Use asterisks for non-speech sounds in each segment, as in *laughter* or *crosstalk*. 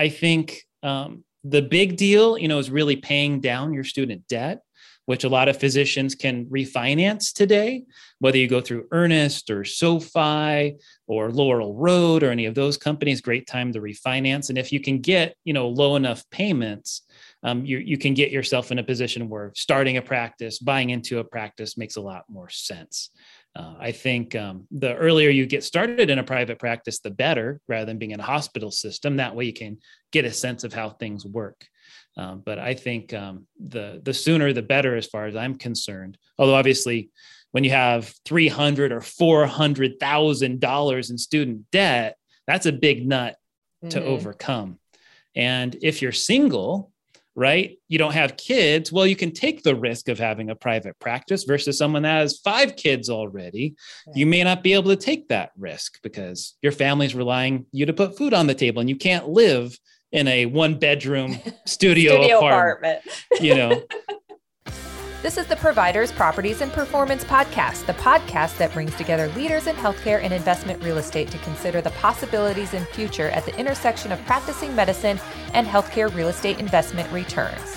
I think um, the big deal, you know, is really paying down your student debt, which a lot of physicians can refinance today, whether you go through Earnest or SoFi or Laurel Road or any of those companies, great time to refinance. And if you can get, you know, low enough payments, um, you, you can get yourself in a position where starting a practice, buying into a practice makes a lot more sense. Uh, I think um, the earlier you get started in a private practice, the better, rather than being in a hospital system. That way, you can get a sense of how things work. Um, but I think um, the the sooner the better, as far as I'm concerned. Although obviously, when you have three hundred or four hundred thousand dollars in student debt, that's a big nut mm-hmm. to overcome. And if you're single, right? You don't have kids. Well, you can take the risk of having a private practice versus someone that has five kids already. You may not be able to take that risk because your family's relying you to put food on the table and you can't live in a one bedroom *laughs* studio, studio apartment, apartment. you know. *laughs* This is the Providers, Properties, and Performance Podcast, the podcast that brings together leaders in healthcare and investment real estate to consider the possibilities in future at the intersection of practicing medicine and healthcare real estate investment returns.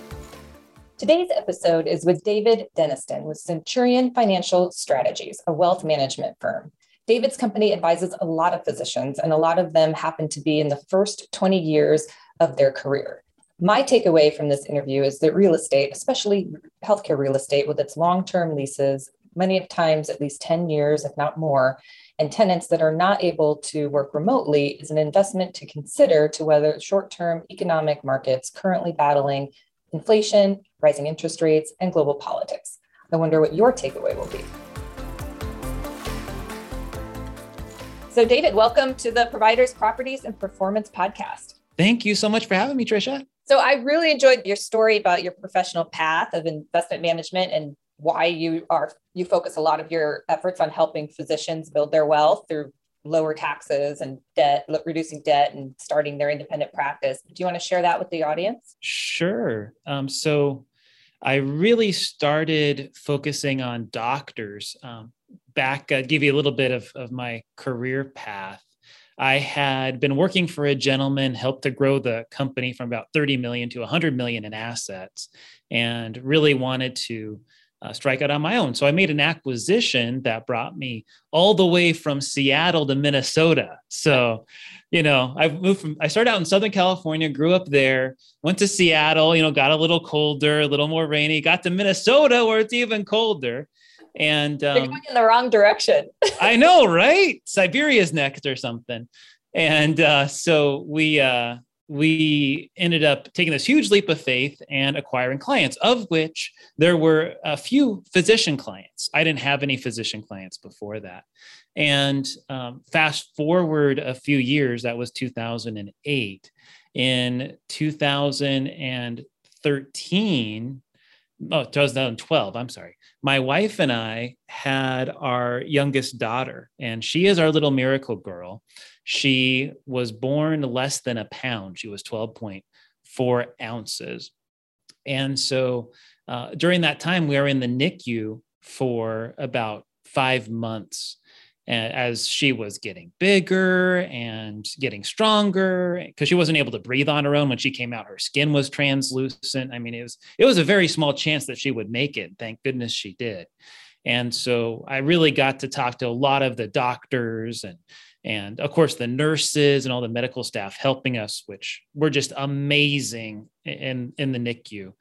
Today's episode is with David Denniston with Centurion Financial Strategies, a wealth management firm. David's company advises a lot of physicians, and a lot of them happen to be in the first 20 years of their career. My takeaway from this interview is that real estate, especially healthcare real estate with its long term leases, many of times at least 10 years, if not more, and tenants that are not able to work remotely is an investment to consider to whether short term economic markets currently battling inflation, rising interest rates, and global politics. I wonder what your takeaway will be. So, David, welcome to the Providers, Properties, and Performance podcast. Thank you so much for having me, Trisha. So, I really enjoyed your story about your professional path of investment management and why you are you focus a lot of your efforts on helping physicians build their wealth through lower taxes and debt, reducing debt and starting their independent practice. Do you want to share that with the audience? Sure. Um, so I really started focusing on doctors um, back, uh, give you a little bit of, of my career path. I had been working for a gentleman, helped to grow the company from about 30 million to 100 million in assets, and really wanted to uh, strike out on my own. So I made an acquisition that brought me all the way from Seattle to Minnesota. So, you know, I've moved from, I started out in Southern California, grew up there, went to Seattle, you know, got a little colder, a little more rainy, got to Minnesota where it's even colder. And um, going in the wrong direction. *laughs* I know, right? Siberia's next or something. And uh, so we, uh, we ended up taking this huge leap of faith and acquiring clients, of which there were a few physician clients. I didn't have any physician clients before that. And um, fast forward a few years, that was 2008. In 2013, oh, 2012, I'm sorry. My wife and I had our youngest daughter, and she is our little miracle girl. She was born less than a pound. She was 12.4 ounces. And so uh, during that time, we were in the NICU for about five months as she was getting bigger and getting stronger because she wasn't able to breathe on her own when she came out her skin was translucent. I mean it was it was a very small chance that she would make it. Thank goodness she did. And so i really got to talk to a lot of the doctors and and of course the nurses and all the medical staff helping us which were just amazing in in the NICU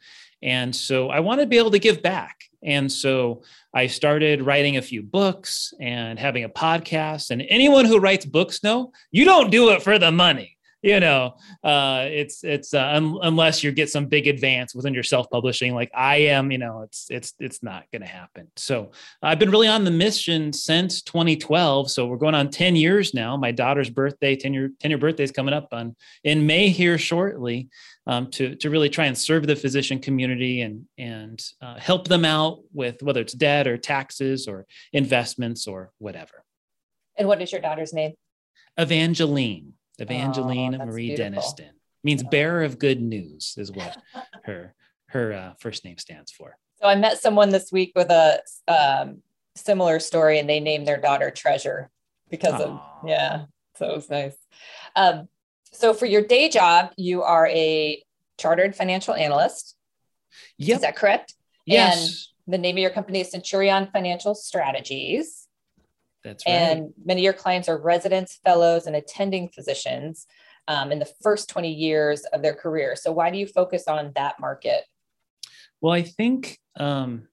and so I wanted to be able to give back and so I started writing a few books and having a podcast. And anyone who writes books know you don't do it for the money you know, uh, it's it's uh, un- unless you get some big advance within your self publishing, like I am, you know, it's it's it's not going to happen. So I've been really on the mission since 2012. So we're going on 10 years now. My daughter's birthday, 10 year 10 year birthday is coming up on in May here shortly. Um, to to really try and serve the physician community and and uh, help them out with whether it's debt or taxes or investments or whatever. And what is your daughter's name? Evangeline. Evangeline oh, Marie beautiful. Deniston means bearer of good news is what *laughs* her her uh, first name stands for. So I met someone this week with a um, similar story, and they named their daughter Treasure because Aww. of yeah. So it was nice. Um, so for your day job, you are a chartered financial analyst. Yep. Is that correct? Yes. And the name of your company is Centurion Financial Strategies. That's right. And many of your clients are residents, fellows, and attending physicians um, in the first 20 years of their career. So, why do you focus on that market? Well, I think um,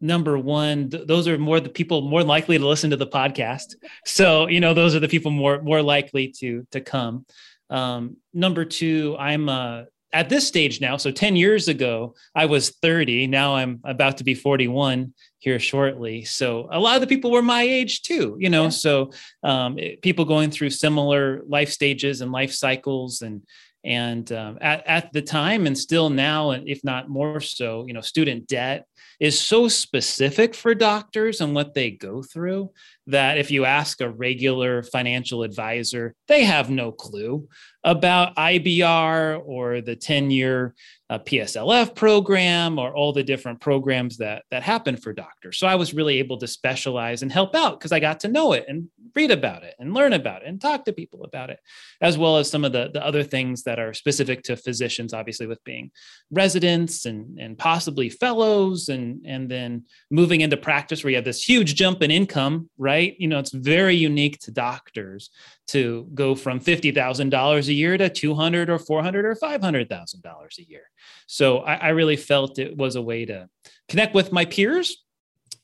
number one, th- those are more the people more likely to listen to the podcast. So, you know, those are the people more more likely to to come. Um, number two, I'm a at this stage now, so 10 years ago, I was 30. Now I'm about to be 41 here shortly. So a lot of the people were my age too, you know, yeah. so um, it, people going through similar life stages and life cycles and, and um, at, at the time and still now, and if not more so, you know, student debt is so specific for doctors and what they go through that if you ask a regular financial advisor, they have no clue about IBR or the 10 year uh, PSLF program or all the different programs that, that happen for doctors. So I was really able to specialize and help out because I got to know it and read about it and learn about it and talk to people about it, as well as some of the, the other things that are specific to physicians, obviously, with being residents and, and possibly fellows and, and then moving into practice where you have this huge jump in income, right? You know, it's very unique to doctors to go from $50,000 a year to 200 or 400 or $500,000 a year. So I, I, really felt it was a way to connect with my peers.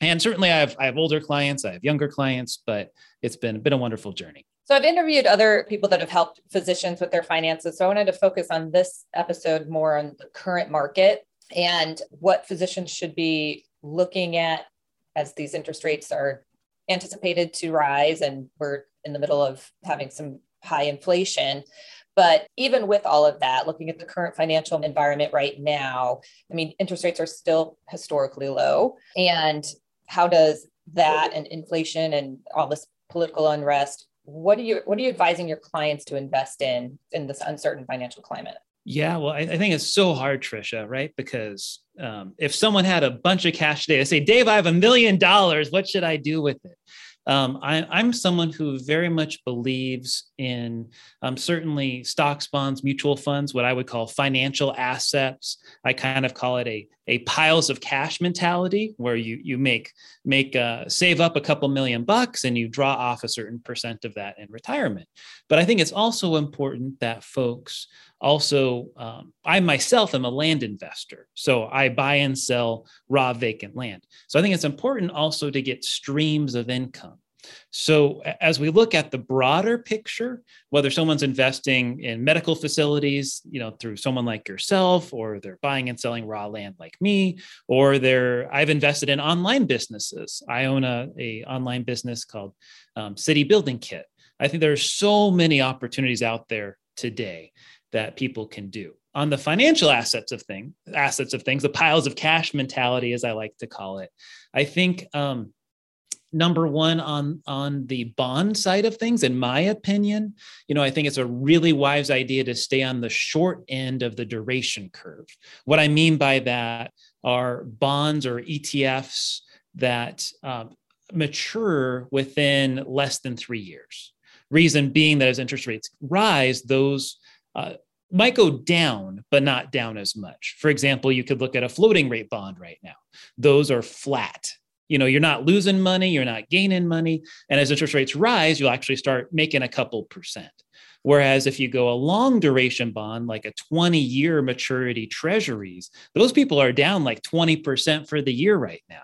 And certainly I have, I have older clients, I have younger clients, but it's been, been a wonderful journey. So I've interviewed other people that have helped physicians with their finances. So I wanted to focus on this episode more on the current market and what physicians should be looking at as these interest rates are anticipated to rise and we're in the middle of having some high inflation. But even with all of that, looking at the current financial environment right now, I mean, interest rates are still historically low. And how does that and inflation and all this political unrest, what are you what are you advising your clients to invest in in this uncertain financial climate? Yeah, well, I, I think it's so hard, Trisha, right? Because um, if someone had a bunch of cash today, they say, Dave, I have a million dollars. What should I do with it? Um, I, am someone who very much believes in um, certainly stocks, bonds, mutual funds, what I would call financial assets. I kind of call it a, a piles of cash mentality, where you you make make uh, save up a couple million bucks and you draw off a certain percent of that in retirement. But I think it's also important that folks also um, i myself am a land investor so i buy and sell raw vacant land so i think it's important also to get streams of income so as we look at the broader picture whether someone's investing in medical facilities you know through someone like yourself or they're buying and selling raw land like me or they're i've invested in online businesses. I own a, a online business called um, city building kit. I think there are so many opportunities out there today that people can do. On the financial assets of things assets of things the piles of cash mentality as i like to call it i think um, number one on on the bond side of things in my opinion you know i think it's a really wise idea to stay on the short end of the duration curve what i mean by that are bonds or etfs that um, mature within less than three years reason being that as interest rates rise those uh, might go down, but not down as much. For example, you could look at a floating rate bond right now. Those are flat. You know, you're not losing money, you're not gaining money. And as interest rates rise, you'll actually start making a couple percent. Whereas if you go a long duration bond, like a 20 year maturity treasuries, those people are down like 20% for the year right now.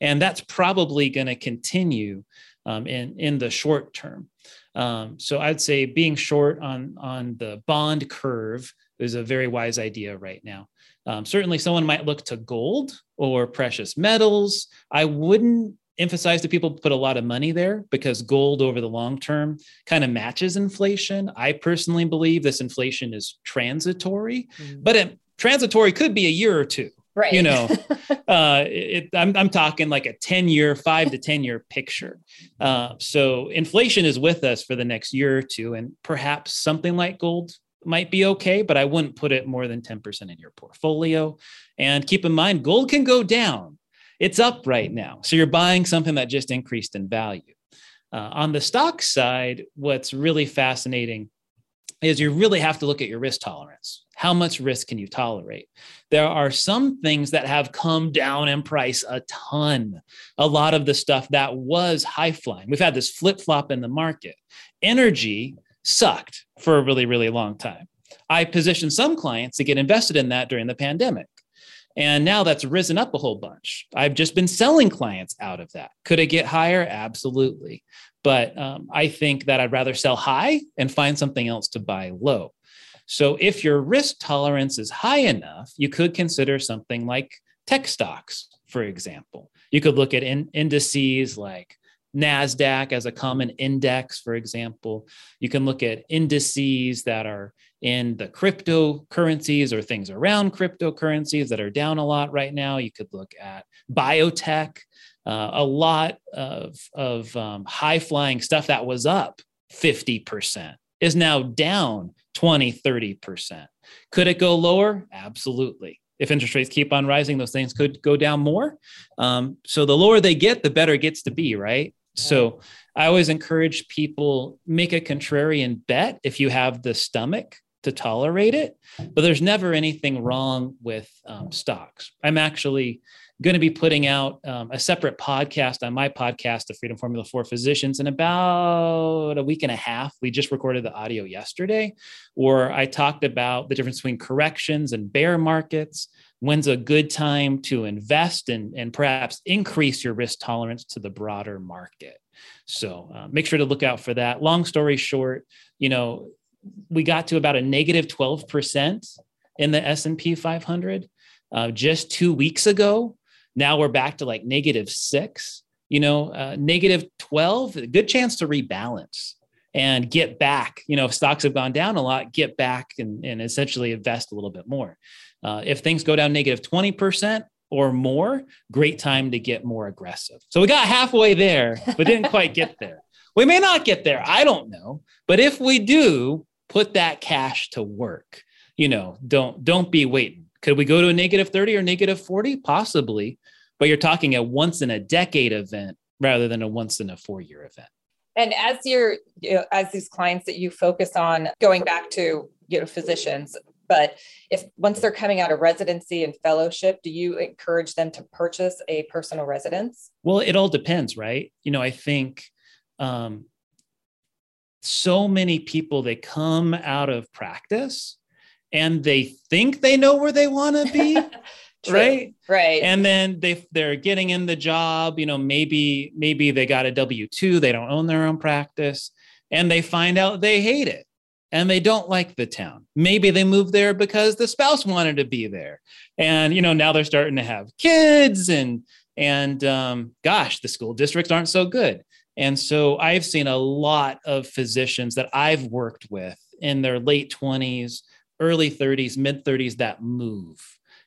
And that's probably going to continue um, in in the short term. Um, so I'd say being short on on the bond curve is a very wise idea right now. Um, certainly, someone might look to gold or precious metals. I wouldn't emphasize to people put a lot of money there because gold over the long term kind of matches inflation. I personally believe this inflation is transitory, mm-hmm. but it, transitory could be a year or two. Right. You know, *laughs* uh, it, I'm, I'm talking like a 10 year, five to 10 year picture. Uh, so inflation is with us for the next year or two, and perhaps something like gold might be okay, but I wouldn't put it more than 10% in your portfolio. And keep in mind, gold can go down. It's up right now. So you're buying something that just increased in value. Uh, on the stock side, what's really fascinating is you really have to look at your risk tolerance. How much risk can you tolerate? There are some things that have come down in price a ton. A lot of the stuff that was high flying. We've had this flip flop in the market. Energy sucked for a really, really long time. I positioned some clients to get invested in that during the pandemic. And now that's risen up a whole bunch. I've just been selling clients out of that. Could it get higher? Absolutely. But um, I think that I'd rather sell high and find something else to buy low. So if your risk tolerance is high enough, you could consider something like tech stocks, for example. You could look at in, indices like NASDAQ as a common index, for example. You can look at indices that are in the cryptocurrencies or things around cryptocurrencies that are down a lot right now. You could look at biotech, uh, a lot of, of um, high flying stuff that was up 50% is now down 20, 30%. Could it go lower? Absolutely. If interest rates keep on rising, those things could go down more. Um, so the lower they get, the better it gets to be, right? So I always encourage people make a contrarian bet if you have the stomach to tolerate it, but there's never anything wrong with um, stocks. I'm actually going to be putting out um, a separate podcast on my podcast, The Freedom Formula for Physicians, in about a week and a half. We just recorded the audio yesterday, where I talked about the difference between corrections and bear markets when's a good time to invest and, and perhaps increase your risk tolerance to the broader market. So uh, make sure to look out for that. Long story short you know we got to about a negative 12% in the s&p 500 uh, just two weeks ago. Now we're back to like negative six you know uh, negative 12 good chance to rebalance and get back. You know if stocks have gone down a lot get back and, and essentially invest a little bit more uh, if things go down negative 20% or more, great time to get more aggressive. So we got halfway there, but didn't *laughs* quite get there. We may not get there. I don't know. But if we do, put that cash to work. You know, don't don't be waiting. Could we go to a negative 30 or negative 40? Possibly. But you're talking a once in a decade event rather than a once in a four year event. And as you're, you know, as these clients that you focus on, going back to you know physicians, but if once they're coming out of residency and fellowship, do you encourage them to purchase a personal residence? Well, it all depends, right? You know, I think um, so many people they come out of practice and they think they know where they want to be. *laughs* right right and then they they're getting in the job you know maybe maybe they got a w2 they don't own their own practice and they find out they hate it and they don't like the town. Maybe they moved there because the spouse wanted to be there. And you know, now they're starting to have kids and and um, gosh, the school districts aren't so good. And so I've seen a lot of physicians that I've worked with in their late 20s, early 30s, mid 30s that move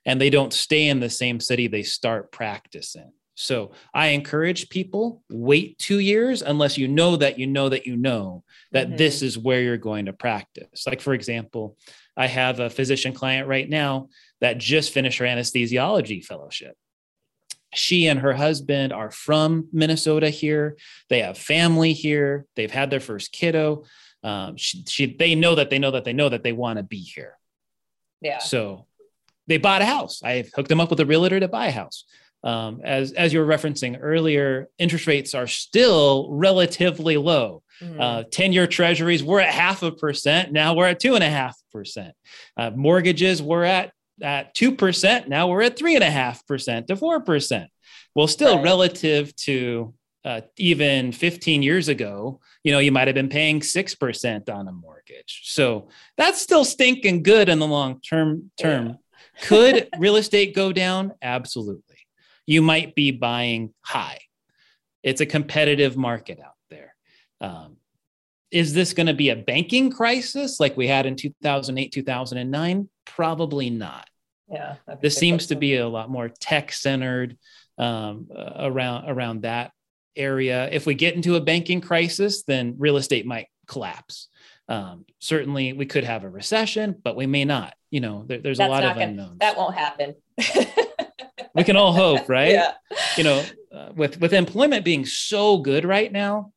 and they don't stay in the same city they start practicing. So I encourage people wait two years unless you know that you know that you know that mm-hmm. this is where you're going to practice. Like, for example, I have a physician client right now that just finished her anesthesiology fellowship. She and her husband are from Minnesota here. They have family here. They've had their first kiddo. Um, she, she, they know that they know that they know that they want to be here. Yeah. So they bought a house. I hooked them up with a realtor to buy a house um, as as you were referencing earlier, interest rates are still relatively low. Mm-hmm. Uh, 10-year treasuries were at half a percent. Now we're at two and a half percent. Uh, mortgages were at at two percent. Now we're at three and a half percent to four percent. Well, still right. relative to uh, even 15 years ago, you know, you might have been paying 6% on a mortgage. So that's still stinking good in the long term term. Yeah. Could *laughs* real estate go down? Absolutely. You might be buying high. It's a competitive market out there. Um, is this going to be a banking crisis like we had in 2008, 2009? Probably not. Yeah. This seems to be a lot more tech centered um, around around that area. If we get into a banking crisis, then real estate might collapse. Um, certainly, we could have a recession, but we may not. You know, there, there's That's a lot of gonna, unknowns. That won't happen. *laughs* we can all hope, *laughs* right? Yeah. You know, uh, with with employment being so good right now,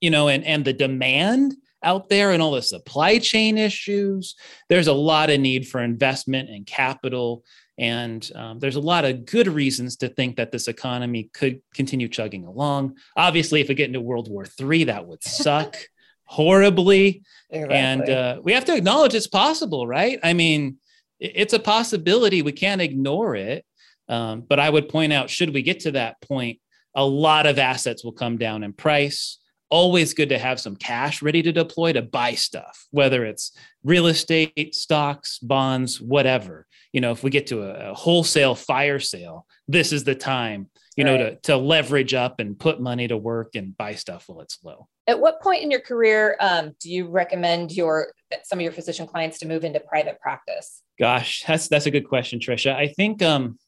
you know, and and the demand out there and all the supply chain issues, there's a lot of need for investment and capital and um, there's a lot of good reasons to think that this economy could continue chugging along. Obviously, if we get into World War III, that would *laughs* suck horribly. Exactly. And uh, we have to acknowledge it's possible, right? I mean, it's a possibility. We can't ignore it. Um, but I would point out, should we get to that point, a lot of assets will come down in price always good to have some cash ready to deploy to buy stuff, whether it's real estate, stocks, bonds, whatever. You know, if we get to a, a wholesale fire sale, this is the time, you right. know, to, to leverage up and put money to work and buy stuff while it's low. At what point in your career um, do you recommend your some of your physician clients to move into private practice? Gosh, that's that's a good question, Trisha. I think um,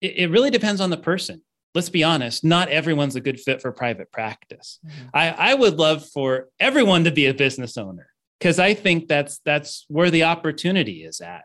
it, it really depends on the person let's be honest, not everyone's a good fit for private practice. Mm-hmm. I, I would love for everyone to be a business owner because I think that's that's where the opportunity is at.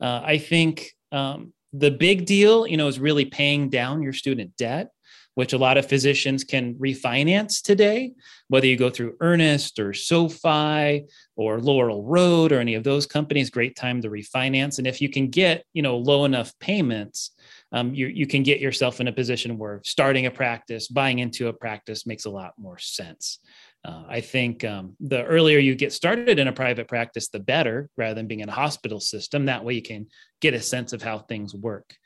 Uh, I think um, the big deal, you know, is really paying down your student debt, which a lot of physicians can refinance today, whether you go through Earnest or SoFi or Laurel Road or any of those companies. Great time to refinance, and if you can get, you know, low enough payments um, you, you can get yourself in a position where starting a practice, buying into a practice makes a lot more sense. Uh, I think um, the earlier you get started in a private practice, the better, rather than being in a hospital system. That way, you can get a sense of how things work.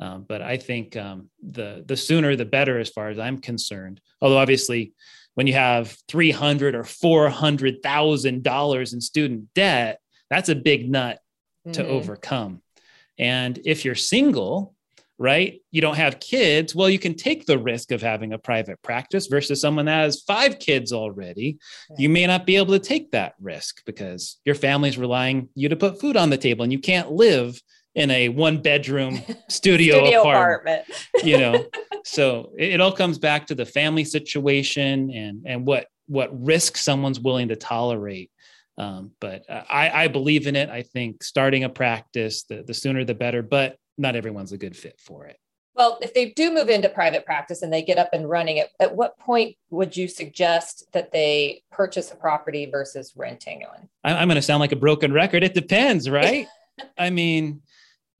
Um, but I think um, the the sooner the better, as far as I'm concerned. Although obviously, when you have three hundred or four hundred thousand dollars in student debt, that's a big nut mm-hmm. to overcome. And if you're single, right? You don't have kids. Well, you can take the risk of having a private practice versus someone that has five kids already. You may not be able to take that risk because your family's relying you to put food on the table and you can't live in a one bedroom *laughs* studio, studio apartment, apartment. you know *laughs* so it, it, all comes back to the family situation and and what what risk someone's willing to tolerate um, but I, I believe in it i think starting a practice the, the sooner the better but not everyone's a good fit for it. Well, if they do move into private practice and they get up and running, at, at what point would you suggest that they purchase a property versus renting one? I'm going to sound like a broken record. It depends, right? *laughs* I mean,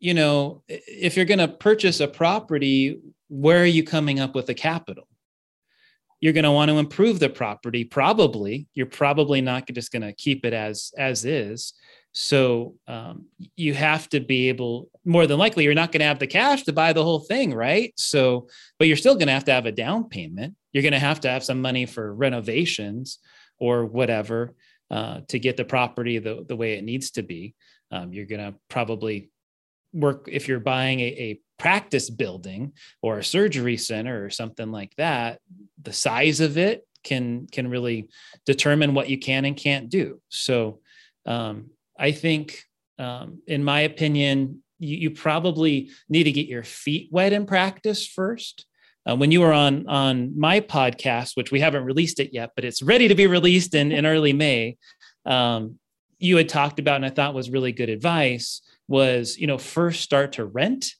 you know, if you're going to purchase a property, where are you coming up with the capital? You're going to want to improve the property. Probably, you're probably not just going to keep it as as is. So um, you have to be able, more than likely, you're not going to have the cash to buy the whole thing, right? So, but you're still going to have to have a down payment. You're going to have to have some money for renovations or whatever uh, to get the property the, the way it needs to be. Um, you're going to probably work if you're buying a, a practice building or a surgery center or something like that. The size of it can can really determine what you can and can't do. So um, I think, um, in my opinion, you, you, probably need to get your feet wet in practice first. Uh, when you were on on my podcast, which we haven't released it yet, but it's ready to be released in, in early May, um, you had talked about, and I thought was really good advice, was you know first start to rent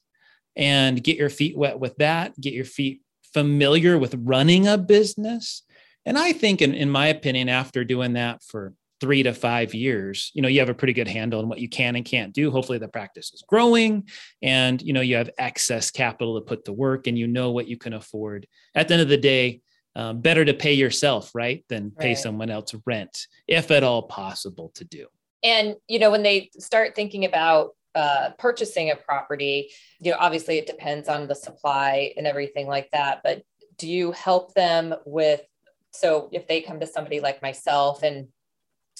and get your feet wet with that, get your feet familiar with running a business. And I think, in, in my opinion, after doing that for three to five years you know you have a pretty good handle on what you can and can't do hopefully the practice is growing and you know you have excess capital to put to work and you know what you can afford at the end of the day um, better to pay yourself right than pay right. someone else rent if at all possible to do and you know when they start thinking about uh, purchasing a property you know obviously it depends on the supply and everything like that but do you help them with so if they come to somebody like myself and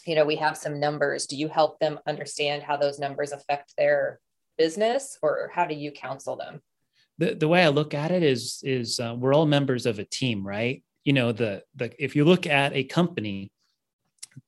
you know we have some numbers do you help them understand how those numbers affect their business or how do you counsel them the, the way i look at it is is uh, we're all members of a team right? You know the the if you look at a company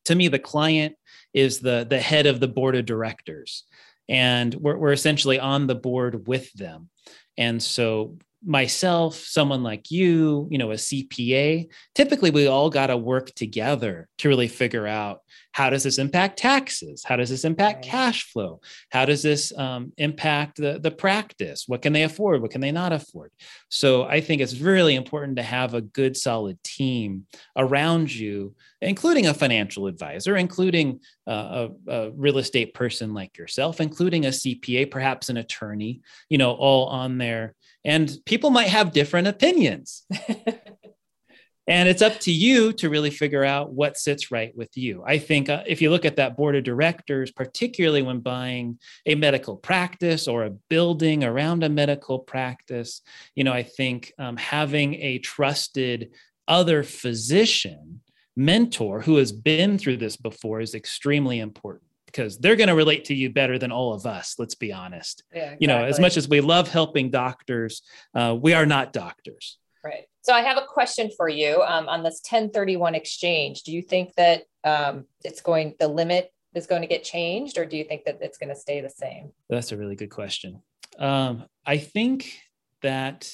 to me the client is the the head of the board of directors and we're, we're essentially on the board with them. And so myself, someone like you, you know, a CPA, typically we all got to work together to really figure out how does this impact taxes? How does this impact cash flow? How does this um, impact the, the practice? What can they afford? What can they not afford? So I think it's really important to have a good, solid team around you, including a financial advisor, including uh, a, a real estate person like yourself, including a CPA, perhaps an attorney, you know, all on there and people might have different opinions. *laughs* and it's up to you to really figure out what sits right with you. I think uh, if you look at that board of directors, particularly when buying a medical practice or a building around a medical practice, you know, I think um, having a trusted other physician mentor who has been through this before is extremely important because they're going to relate to you better than all of us let's be honest. Yeah, exactly. you know as much as we love helping doctors uh, we are not doctors. Right. So i have a question for you um, on this 1031 exchange. Do you think that um, it's going the limit is going to get changed or do you think that it's going to stay the same? That's a really good question. Um, i think that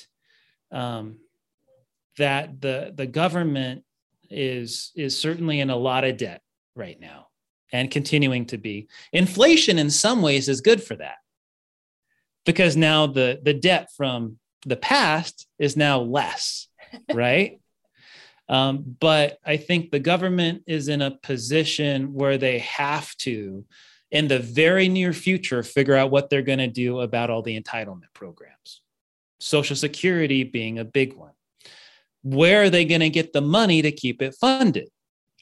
um, that the the government is is certainly in a lot of debt right now and continuing to be. Inflation, in some ways, is good for that because now the, the debt from the past is now less, *laughs* right? Um, but I think the government is in a position where they have to, in the very near future, figure out what they're going to do about all the entitlement programs. Social Security being a big one. Where are they going to get the money to keep it funded?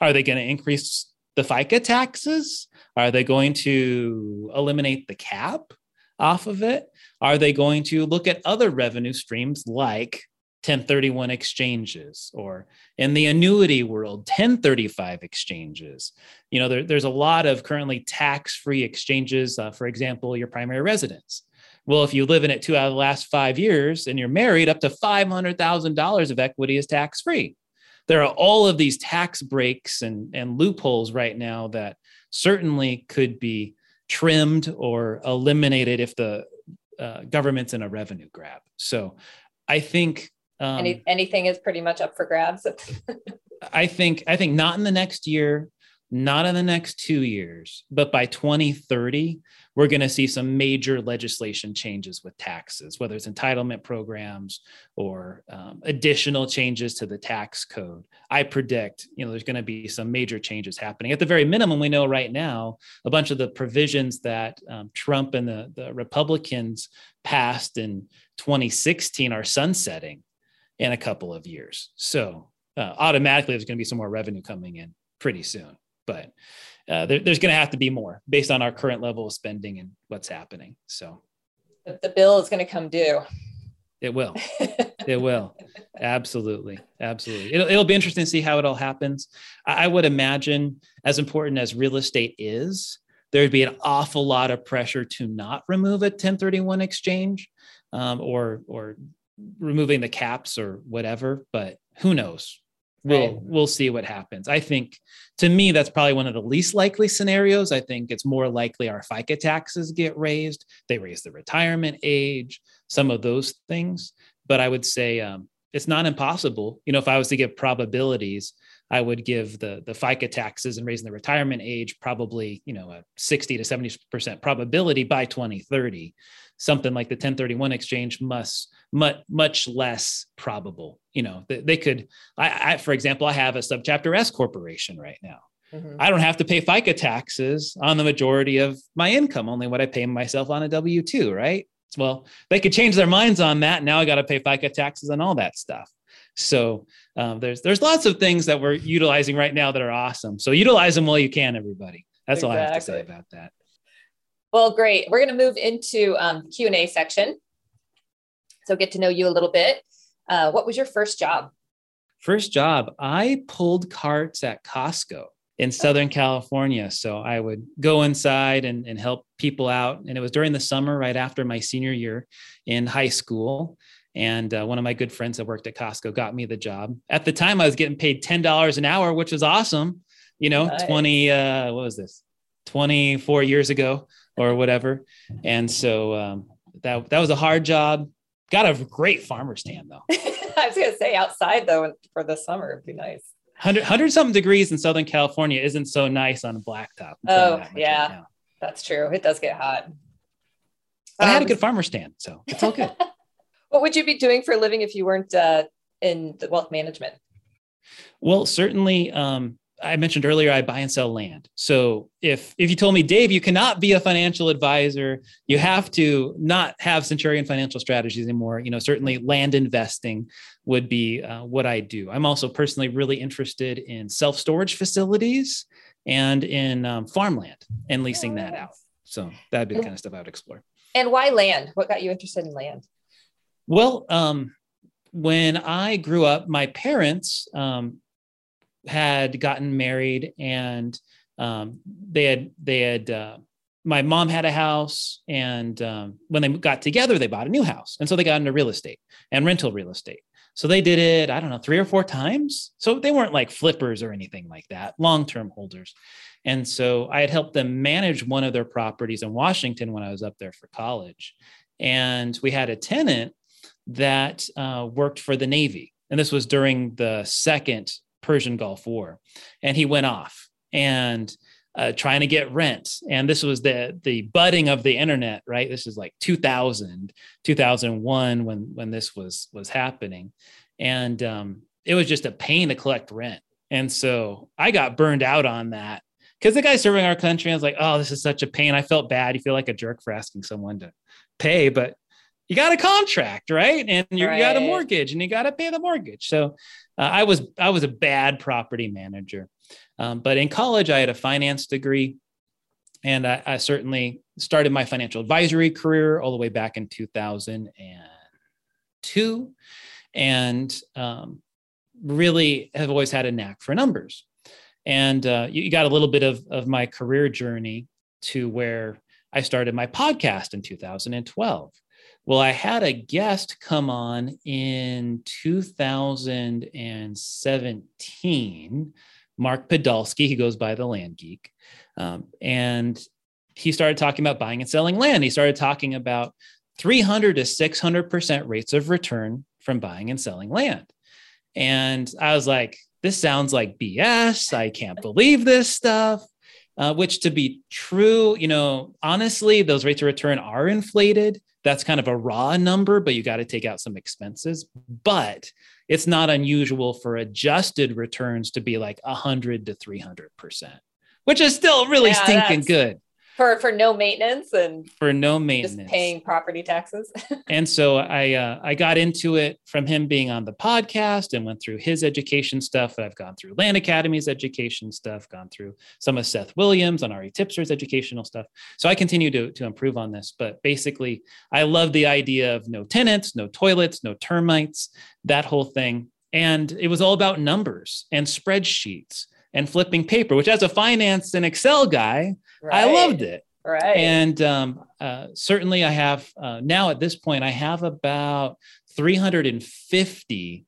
Are they going to increase the FICA taxes? Are they going to eliminate the cap off of it? Are they going to look at other revenue streams like 1031 exchanges or in the annuity world 1035 exchanges you know there, there's a lot of currently tax-free exchanges uh, for example your primary residence well if you live in it two out of the last five years and you're married up to $500000 of equity is tax-free there are all of these tax breaks and, and loopholes right now that certainly could be trimmed or eliminated if the uh, government's in a revenue grab. So I think um, Any, anything is pretty much up for grabs. *laughs* I think I think not in the next year, not in the next two years, but by 2030, we're going to see some major legislation changes with taxes, whether it's entitlement programs or um, additional changes to the tax code. I predict, you know, there's going to be some major changes happening. At the very minimum, we know right now a bunch of the provisions that um, Trump and the, the Republicans passed in 2016 are sunsetting in a couple of years. So uh, automatically, there's going to be some more revenue coming in pretty soon but uh, there, there's going to have to be more based on our current level of spending and what's happening. So the bill is going to come due. It will. *laughs* it will. Absolutely. Absolutely. It'll, it'll be interesting to see how it all happens. I, I would imagine, as important as real estate is, there'd be an awful lot of pressure to not remove a 1031 exchange um, or or removing the caps or whatever. But who knows? We'll right. we'll see what happens. I think to me that's probably one of the least likely scenarios. I think it's more likely our FICA taxes get raised. They raise the retirement age, some of those things. But I would say um, it's not impossible. You know, if I was to give probabilities, I would give the the FICA taxes and raising the retirement age probably you know a 60 to 70 percent probability by 2030 something like the 1031 exchange must much much less probable you know they, they could I, I, for example i have a subchapter s corporation right now. Mm-hmm. i don't have to pay fica taxes on the majority of my income only what i pay myself on a w2 right? Well they could change their minds on that. Now i got to pay fica taxes and all that stuff so um, there's there's lots of things that we're utilizing right now that are awesome so utilize them while you can everybody that's exactly. all i have to say about that well, great. We're going to move into um, Q&A section. So get to know you a little bit. Uh, what was your first job? First job, I pulled carts at Costco in Southern California. So I would go inside and, and help people out. And it was during the summer, right after my senior year in high school. And uh, one of my good friends that worked at Costco got me the job. At the time, I was getting paid $10 an hour, which was awesome. You know, nice. 20, uh, what was this? 24 years ago or whatever. And so um, that, that was a hard job. Got a great farmer stand though. *laughs* I was going to say outside though for the summer would be nice. 100, 100 something degrees in Southern California isn't so nice on a blacktop. Oh, yeah, right that's true. It does get hot. But um, I had a um, good farmer stand, so it's all good. *laughs* what would you be doing for a living if you weren't uh, in the wealth management? Well, certainly um, I mentioned earlier, I buy and sell land. So if if you told me, Dave, you cannot be a financial advisor, you have to not have Centurion Financial Strategies anymore. You know, certainly land investing would be uh, what I do. I'm also personally really interested in self storage facilities and in um, farmland and leasing that out. So that'd be the kind of stuff I would explore. And why land? What got you interested in land? Well, um, when I grew up, my parents um, had gotten married and um, they had they had uh, my mom had a house and um, when they got together they bought a new house. And so they got into real estate and rental real estate. So they did it i don't know three or four times. So they weren't like flippers or anything like that long-term holders. And so i had helped them manage one of their properties in washington when i was up there for college. And we had a tenant that uh, worked for the navy and this was during the second Persian Gulf War, and he went off and uh, trying to get rent. And this was the the budding of the internet, right? This is like 2000, 2001 when when this was was happening, and um, it was just a pain to collect rent. And so I got burned out on that because the guy serving our country, I was like, oh, this is such a pain. I felt bad. You feel like a jerk for asking someone to pay, but you got a contract, right? And you, right. got a mortgage and you got to pay the mortgage. So uh, I was I was a bad property manager, um, but in college I had a finance degree, and I, I, certainly started my financial advisory career all the way back in 2002, and um, really have always had a knack for numbers. And uh, you, you got a little bit of of my career journey to where I started my podcast in 2012 well, I had a guest come on in 2017, Mark Podolsky. He goes by the Land Geek. Um, and he started talking about buying and selling land. He started talking about 300 to 600% rates of return from buying and selling land. And I was like, this sounds like BS. I can't believe this stuff. Uh, which to be true, you know, honestly, those rates of return are inflated that's kind of a raw number, but you got to take out some expenses. But it's not unusual for adjusted returns to be like 100 to 300%, which is still really yeah, stinking good for for no maintenance and for no maintenance. just paying property taxes. *laughs* And so i uh, i got into it from him being on the podcast and went through his education stuff i've gone through land academy's education stuff gone through some of seth williams on REtipster's educational stuff. So i continue to, to improve on this but basically i love the idea of no tenants no toilets no termites that whole thing. And it was all about numbers and spreadsheets and flipping paper, which as a finance and Excel guy, right. I loved it. Right. And um, uh, certainly I have uh, now at this point, I have about 350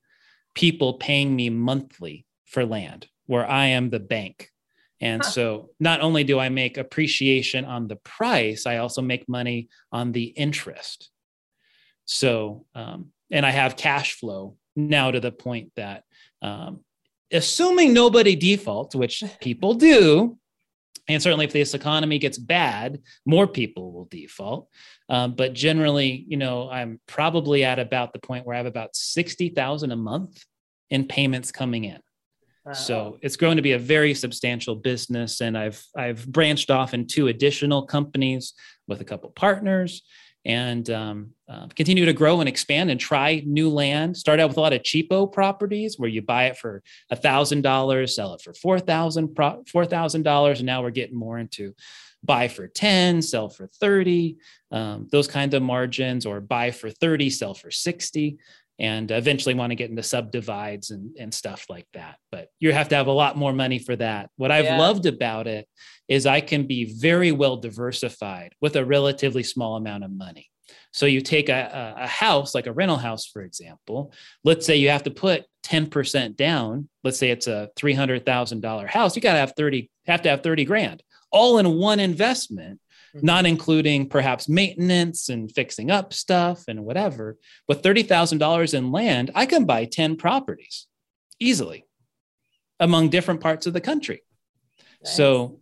people paying me monthly for land where I am the bank. And huh. so not only do I make appreciation on the price, I also make money on the interest. So, um, and I have cash flow now to the point that um, assuming nobody defaults, which *laughs* people do, and certainly if this economy gets bad, more people will default. Um, but generally, you know, I'm probably at about the point where I have about 60,000 a month in payments coming in. Wow. So it's grown to be a very substantial business. And I've I've branched off in two additional companies with a couple partners and um, uh, continue to grow and expand and try new land. Start out with a lot of cheapo properties where you buy it for a thousand dollars, sell it for four thousand four thousand dollars, and now we're getting more into buy for 10 sell for 30 um, those kind of margins or buy for 30 sell for 60 and eventually want to get into subdivides and, and stuff like that. But you have to have a lot more money for that. What I've yeah. loved about it is I can be very well diversified with a relatively small amount of money. So you take a, a house, like a rental house, for example. Let's say you have to put 10% down. Let's say it's a $300,000 house. You got to have 30, have to have 30 grand all in one investment mm-hmm. not including perhaps maintenance and fixing up stuff and whatever. With $30,000 in land, I can buy 10 properties easily among different parts of the country. Nice. So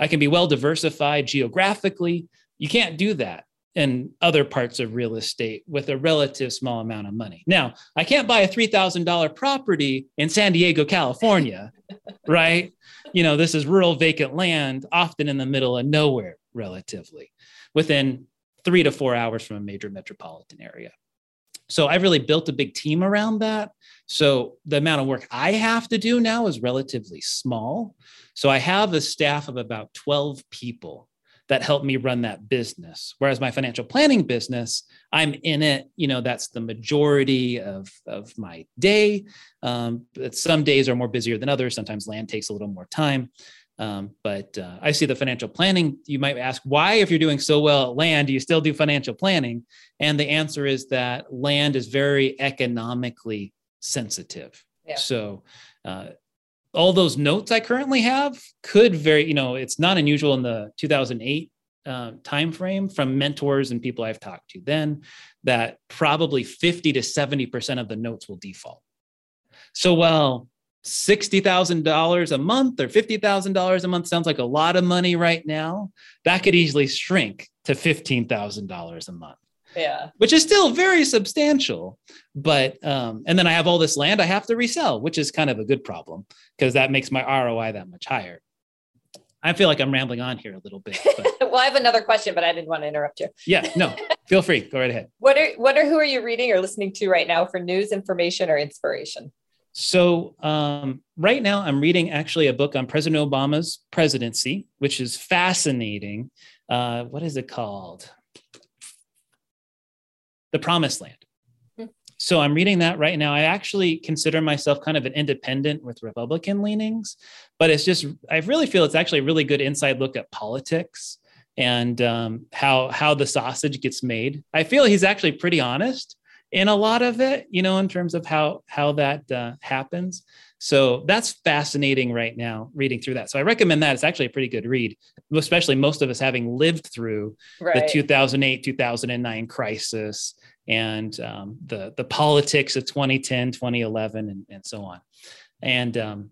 I can be well diversified geographically. You can't do that in other parts of real estate with a relative small amount of money. Now, I can't buy a $3,000 property in San Diego, California, *laughs* right? You know, this is rural vacant land, often in the middle of nowhere, relatively, within three to four hours from a major metropolitan area. So I've really built a big team around that. So the amount of work I have to do now is relatively small. So I have a staff of about 12 people that help me run that business. Whereas my financial planning business, I'm in it, you know, that's the majority of, of my day. Um, some days are more busier than others. Sometimes land takes a little more time. Um, but uh, I see the financial planning. You might ask, why, if you're doing so well at land, do you still do financial planning? And the answer is that land is very economically sensitive. Yeah. So uh, all those notes I currently have could very, you know, it's not unusual in the 2008 uh, time frame from mentors and people I've talked to then that probably 50 to 70% of the notes will default. So while $60,000 a month or $50,000 a month sounds like a lot of money right now, that could easily shrink to $15,000 a month yeah. which is still very substantial but um and then i have all this land i have to resell which is kind of a good problem because that makes my roi that much higher. I feel like i'm rambling on here a little bit *laughs* well i have another question but i didn't want to interrupt you. Yeah no feel free go right ahead. What are what are who are you reading or listening to right now for news information or inspiration so um, right now i'm reading actually a book on president obama's presidency which is fascinating uh, what is it called the promised land. Hmm. So I'm reading that right now. I actually consider myself kind of an independent with Republican leanings, but it's just I really feel it's actually a really good inside look at politics and um, how how the sausage gets made. I feel he's actually pretty honest in a lot of it, you know, in terms of how how that uh, happens. So that's fascinating right now, reading through that. So I recommend that. It's actually a pretty good read, especially most of us having lived through right. the 2008 2009 crisis and um, the the politics of 2010 2011 and, and so on and um,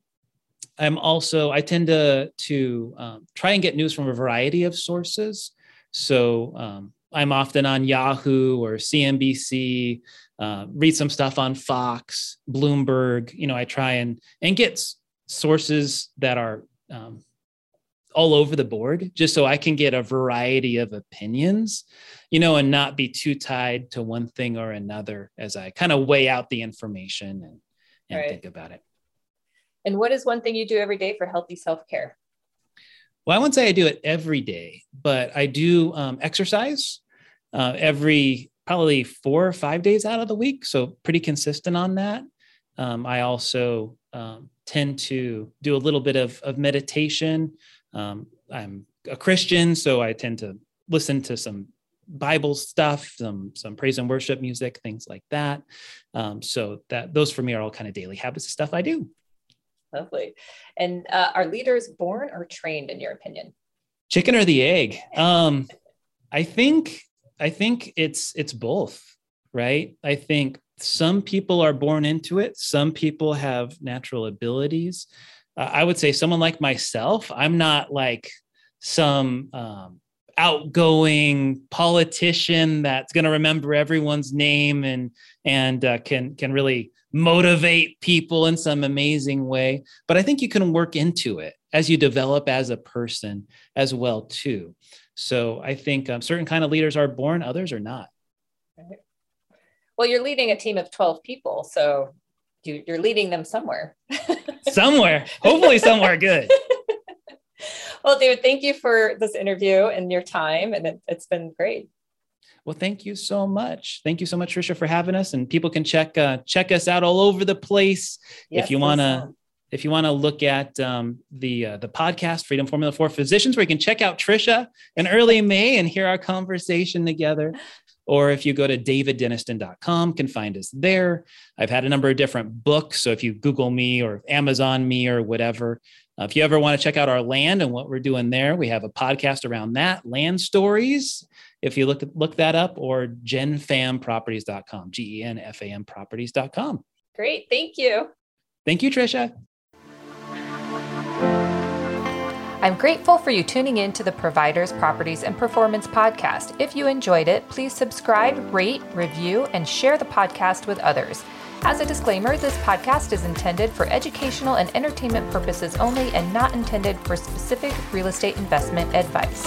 i'm also i tend to to um, try and get news from a variety of sources so um, i'm often on yahoo or cnbc uh, read some stuff on fox bloomberg you know i try and and get sources that are um, all over the board just so I can get a variety of opinions, you know, and not be too tied to one thing or another as I kind of weigh out the information and, and right. think about it. And what is one thing you do every day for healthy self care? Well, I wouldn't say I do it every day, but I do um, exercise uh, every probably four or five days out of the week. So pretty consistent on that. Um, I also um, tend to do a little bit of, of meditation um, I'm a Christian, so I tend to listen to some Bible stuff, some some praise and worship music, things like that. Um, so that those for me are all kind of daily habits of stuff I do. Lovely. And uh, are leaders born or trained, in your opinion? Chicken or the egg? *laughs* Um, I think I think it's it's both, right? I think some people are born into it. Some people have natural abilities uh, I would say someone like myself, I'm not like some um, outgoing politician that's going to remember everyone's name and and uh, can can really motivate people in some amazing way. But I think you can work into it as you develop as a person as well too. So I think um, certain kind of leaders are born, others are not. Well, you're leading a team of 12 people, so you, you're leading them somewhere. *laughs* somewhere, hopefully somewhere good. *laughs* well, David, thank you for this interview and your time, and it, it's been great. Well, thank you so much. Thank you so much, Trisha, for having us. And people can check uh, check us out all over the place Yes, if you want to if you want to look at um, the uh, the podcast Freedom Formula for Physicians, where you can check out Trisha in early May and hear our conversation together. Or if you go to daviddenniston.com, can find us there. I've had a number of different books. So if you Google me or Amazon me or whatever, uh, if you ever want to check out our land and what we're doing there, we have a podcast around that, Land Stories. If you look look that up, or genfamproperties.com, G E N F A M properties.com. Great. Thank you. Thank you, Trisha. I'm grateful for you tuning in to the Providers, Properties, and Performance podcast. If you enjoyed it, please subscribe, rate, review, and share the podcast with others. As a disclaimer, this podcast is intended for educational and entertainment purposes only and not intended for specific real estate investment advice.